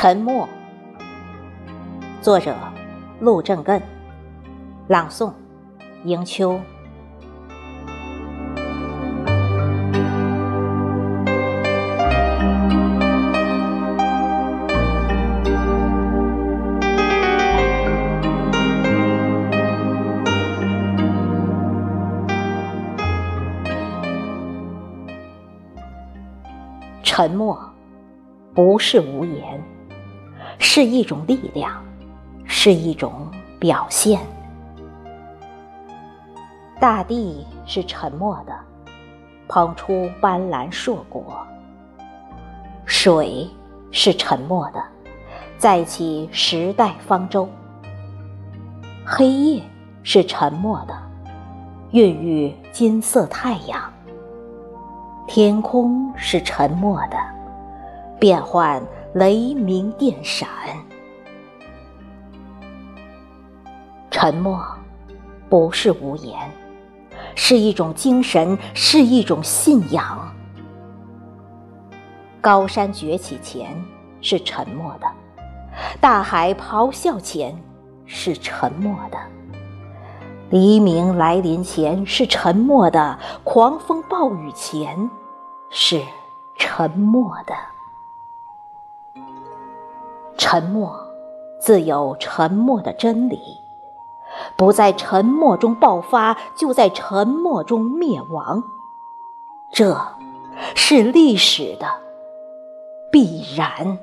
沉默。作者：陆正根，朗诵：迎秋。沉默，不是无言，是一种力量，是一种表现。大地是沉默的，捧出斑斓硕果；水是沉默的，载起时代方舟；黑夜是沉默的，孕育金色太阳。天空是沉默的，变幻雷鸣电闪。沉默不是无言，是一种精神，是一种信仰。高山崛起前是沉默的，大海咆哮前是沉默的，黎明来临前是沉默的，狂风暴雨前。是沉默的，沉默自有沉默的真理，不在沉默中爆发，就在沉默中灭亡，这是历史的必然。